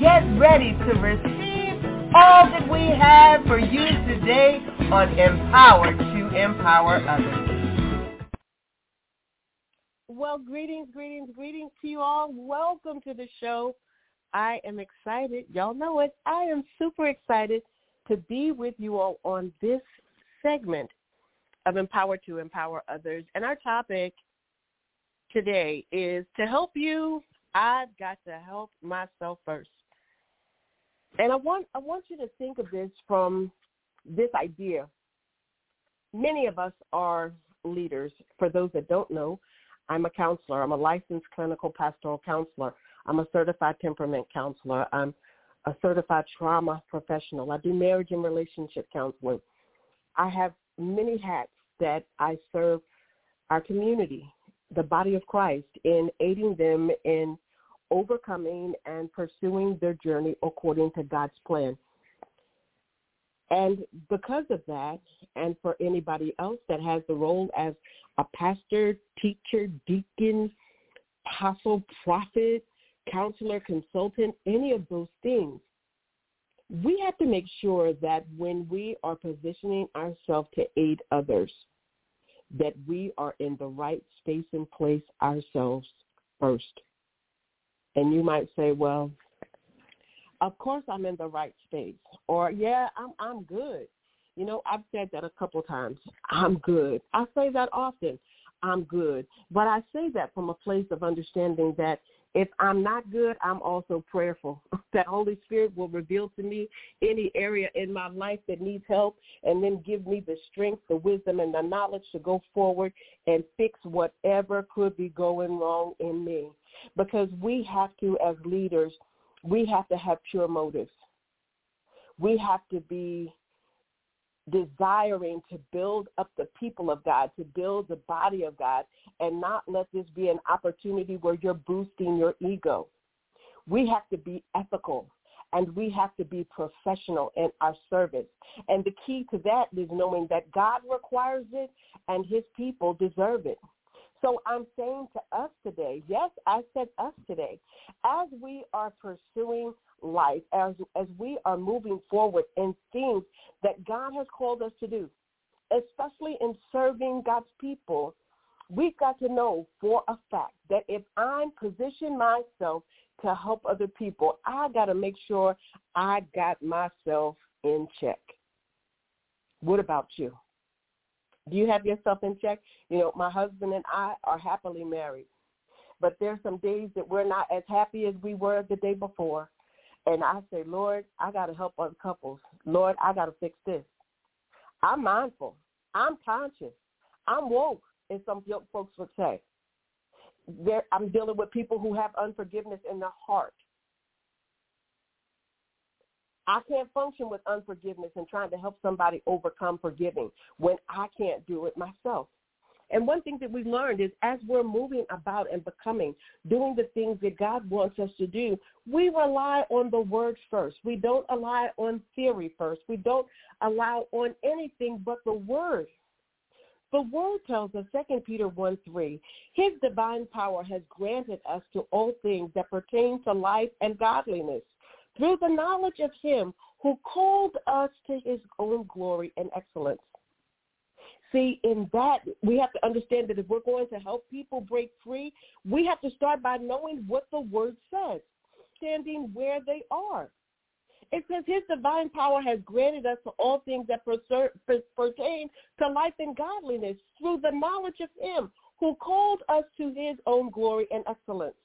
get ready to receive all that we have for you today on Empower to Empower Others. Well, greetings, greetings, greetings to you all. Welcome to the show. I am excited. Y'all know it. I am super excited to be with you all on this segment of Empower to Empower Others. And our topic today is to help you I've got to help myself first. And I want I want you to think of this from this idea. Many of us are leaders. For those that don't know, I'm a counselor. I'm a licensed clinical pastoral counselor. I'm a certified temperament counselor. I'm a certified trauma professional. I do marriage and relationship counseling. I have many hats that I serve our community, the body of Christ, in aiding them in overcoming and pursuing their journey according to God's plan. And because of that, and for anybody else that has the role as a pastor, teacher, deacon, apostle, prophet, counselor, consultant, any of those things, we have to make sure that when we are positioning ourselves to aid others, that we are in the right space and place ourselves first. And you might say, well, of course I'm in the right space. Or, yeah, I'm, I'm good. You know, I've said that a couple times. I'm good. I say that often. I'm good. But I say that from a place of understanding that if I'm not good, I'm also prayerful. that Holy Spirit will reveal to me any area in my life that needs help and then give me the strength, the wisdom, and the knowledge to go forward and fix whatever could be going wrong in me because we have to, as leaders, we have to have pure motives. We have to be desiring to build up the people of God, to build the body of God, and not let this be an opportunity where you're boosting your ego. We have to be ethical and we have to be professional in our service. And the key to that is knowing that God requires it and his people deserve it. So I'm saying to us today, yes, I said us today, as we are pursuing life, as as we are moving forward in things that God has called us to do, especially in serving God's people, we've got to know for a fact that if I'm positioning myself to help other people, I got to make sure I got myself in check. What about you? Do you have yourself in check? You know, my husband and I are happily married. But there's some days that we're not as happy as we were the day before. And I say, Lord, I got to help other couples. Lord, I got to fix this. I'm mindful. I'm conscious. I'm woke, as some folks would say. I'm dealing with people who have unforgiveness in their heart. I can't function with unforgiveness and trying to help somebody overcome forgiving when I can't do it myself. And one thing that we've learned is as we're moving about and becoming, doing the things that God wants us to do, we rely on the word first. We don't rely on theory first. We don't allow on anything but the word. The word tells us, 2 Peter 1, 3, his divine power has granted us to all things that pertain to life and godliness through the knowledge of him who called us to his own glory and excellence. See, in that, we have to understand that if we're going to help people break free, we have to start by knowing what the word says, standing where they are. It says his divine power has granted us all things that pertain to life and godliness through the knowledge of him who called us to his own glory and excellence.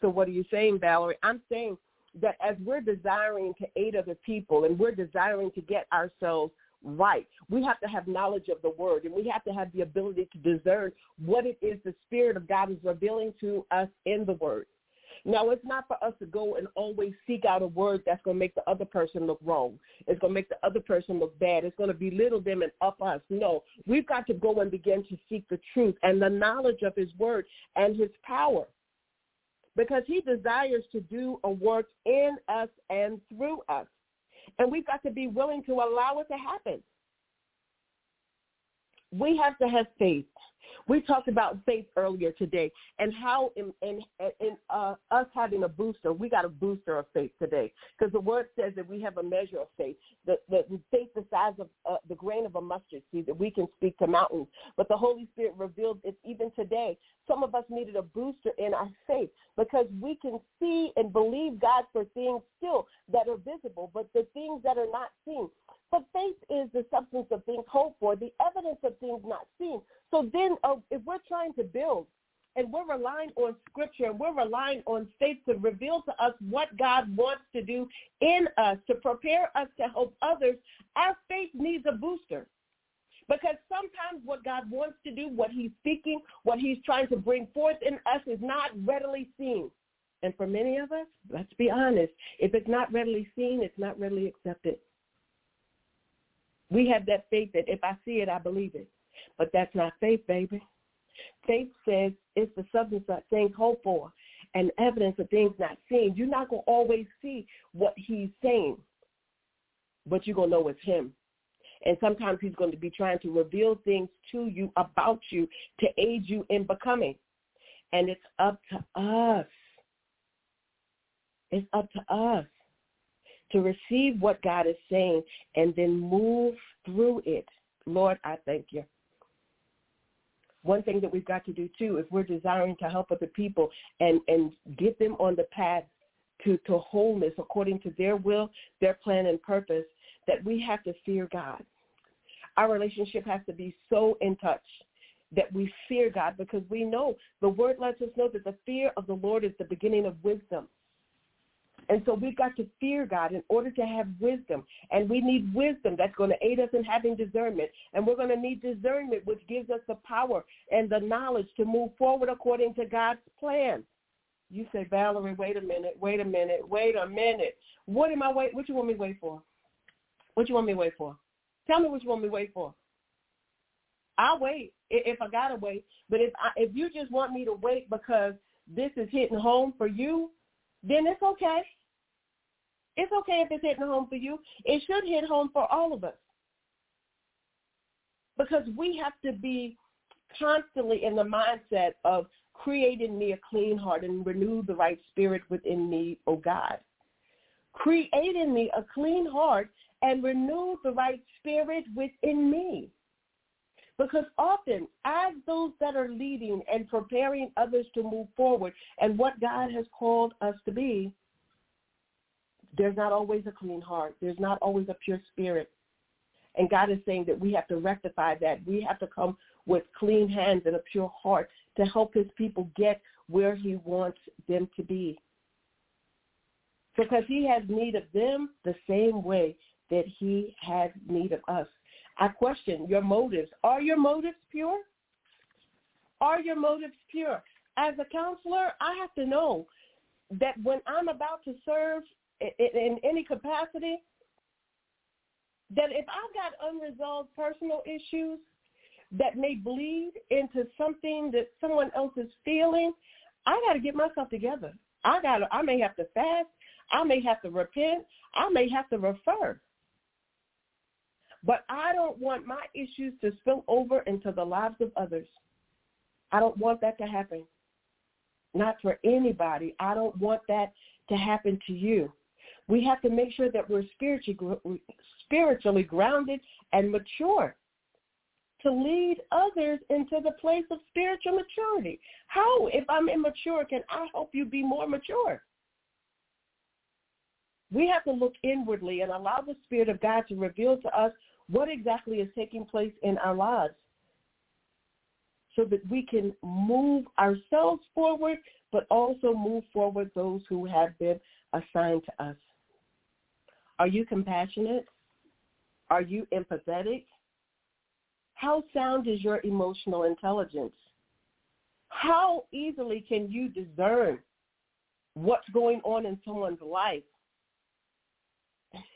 So what are you saying, Valerie? I'm saying that as we're desiring to aid other people and we're desiring to get ourselves right, we have to have knowledge of the word and we have to have the ability to discern what it is the Spirit of God is revealing to us in the word. Now, it's not for us to go and always seek out a word that's going to make the other person look wrong. It's going to make the other person look bad. It's going to belittle them and up us. No, we've got to go and begin to seek the truth and the knowledge of his word and his power because he desires to do a work in us and through us. And we've got to be willing to allow it to happen. We have to have faith. We talked about faith earlier today and how in, in, in uh, us having a booster, we got a booster of faith today because the word says that we have a measure of faith, the, the, faith the size of uh, the grain of a mustard seed that we can speak to mountains. But the Holy Spirit revealed it even today. Some of us needed a booster in our faith because we can see and believe God for things still that are visible, but the things that are not seen. But faith is the substance of things hoped for, the evidence of things not seen. So then uh, if we're trying to build and we're relying on scripture and we're relying on faith to reveal to us what God wants to do in us to prepare us to help others, our faith needs a booster. Because sometimes what God wants to do, what he's speaking, what he's trying to bring forth in us is not readily seen. And for many of us, let's be honest, if it's not readily seen, it's not readily accepted. We have that faith that if I see it, I believe it. But that's not faith, baby. Faith says it's the substance of things hoped for and evidence of things not seen. You're not going to always see what he's saying, but you're going to know it's him. And sometimes he's going to be trying to reveal things to you about you to aid you in becoming. And it's up to us. It's up to us to receive what God is saying and then move through it. Lord, I thank you. One thing that we've got to do too, if we're desiring to help other people and, and get them on the path to, to wholeness according to their will, their plan and purpose, that we have to fear God. Our relationship has to be so in touch that we fear God because we know the word lets us know that the fear of the Lord is the beginning of wisdom. And so we've got to fear God in order to have wisdom. And we need wisdom that's going to aid us in having discernment. And we're going to need discernment, which gives us the power and the knowledge to move forward according to God's plan. You say, Valerie, wait a minute, wait a minute, wait a minute. What am I wait? What you want me to wait for? What you want me to wait for? Tell me what you want me to wait for. I'll wait if I gotta wait. But if I, if you just want me to wait because this is hitting home for you, then it's okay. It's okay if it's hitting home for you. It should hit home for all of us. Because we have to be constantly in the mindset of creating me a clean heart and renew the right spirit within me, oh God. Creating me a clean heart and renew the right spirit within me. Because often, as those that are leading and preparing others to move forward and what God has called us to be, there's not always a clean heart. There's not always a pure spirit. And God is saying that we have to rectify that. We have to come with clean hands and a pure heart to help his people get where he wants them to be. Because he has need of them the same way that he has need of us. I question your motives. Are your motives pure? Are your motives pure? As a counselor, I have to know that when I'm about to serve in any capacity, that if I've got unresolved personal issues that may bleed into something that someone else is feeling, I got to get myself together. I got I may have to fast. I may have to repent. I may have to refer. But I don't want my issues to spill over into the lives of others. I don't want that to happen. Not for anybody. I don't want that to happen to you. We have to make sure that we're spiritually, spiritually grounded and mature to lead others into the place of spiritual maturity. How, if I'm immature, can I help you be more mature? We have to look inwardly and allow the Spirit of God to reveal to us what exactly is taking place in our lives so that we can move ourselves forward, but also move forward those who have been assigned to us. Are you compassionate? Are you empathetic? How sound is your emotional intelligence? How easily can you discern what's going on in someone's life.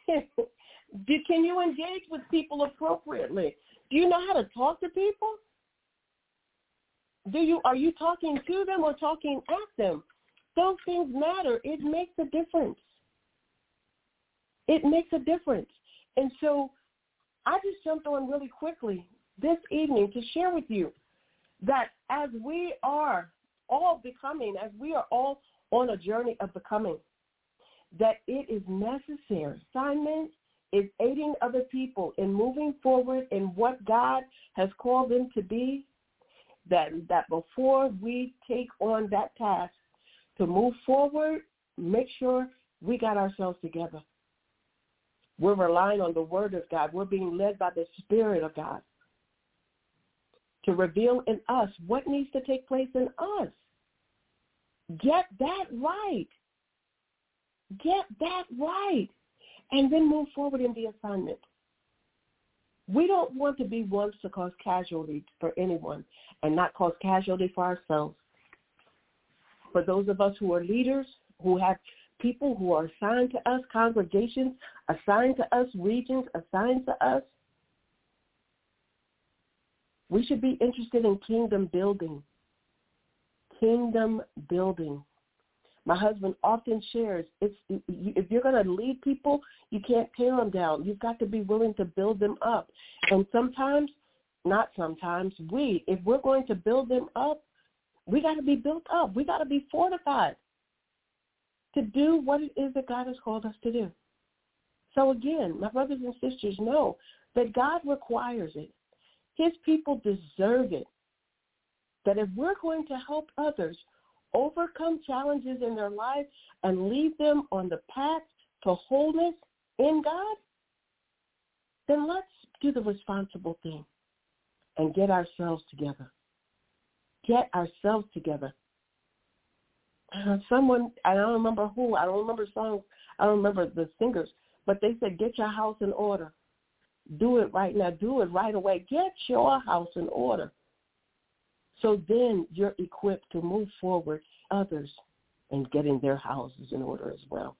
Can you engage with people appropriately? Do you know how to talk to people? Do you are you talking to them or talking at them? Those things matter. It makes a difference. It makes a difference. And so I just jumped on really quickly this evening to share with you that as we are all becoming, as we are all on a journey of becoming, that it is necessary. Simon is aiding other people in moving forward in what God has called them to be. That that before we take on that task to move forward, make sure we got ourselves together. We're relying on the Word of God. We're being led by the Spirit of God to reveal in us what needs to take place in us. Get that right. Get that right. And then move forward in the assignment. We don't want to be ones to cause casualty for anyone and not cause casualty for ourselves. For those of us who are leaders, who have people who are assigned to us, congregations assigned to us, regions assigned to us, we should be interested in kingdom building. Kingdom building. My husband often shares, it's, if you're going to lead people, you can't tear them down. You've got to be willing to build them up. And sometimes, not sometimes, we, if we're going to build them up, we got to be built up. We got to be fortified to do what it is that God has called us to do. So again, my brothers and sisters know that God requires it. His people deserve it. That if we're going to help others overcome challenges in their life and lead them on the path to wholeness in God, then let's do the responsible thing and get ourselves together. Get ourselves together. Someone, I don't remember who, I don't remember songs, I don't remember the singers, but they said, get your house in order. Do it right now. Do it right away. Get your house in order. So then you're equipped to move forward others in getting their houses in order as well.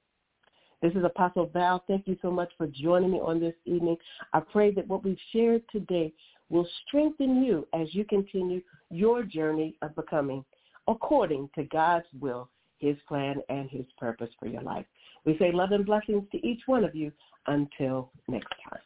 This is Apostle Val. Thank you so much for joining me on this evening. I pray that what we've shared today will strengthen you as you continue your journey of becoming according to God's will, his plan, and his purpose for your life. We say love and blessings to each one of you until next time.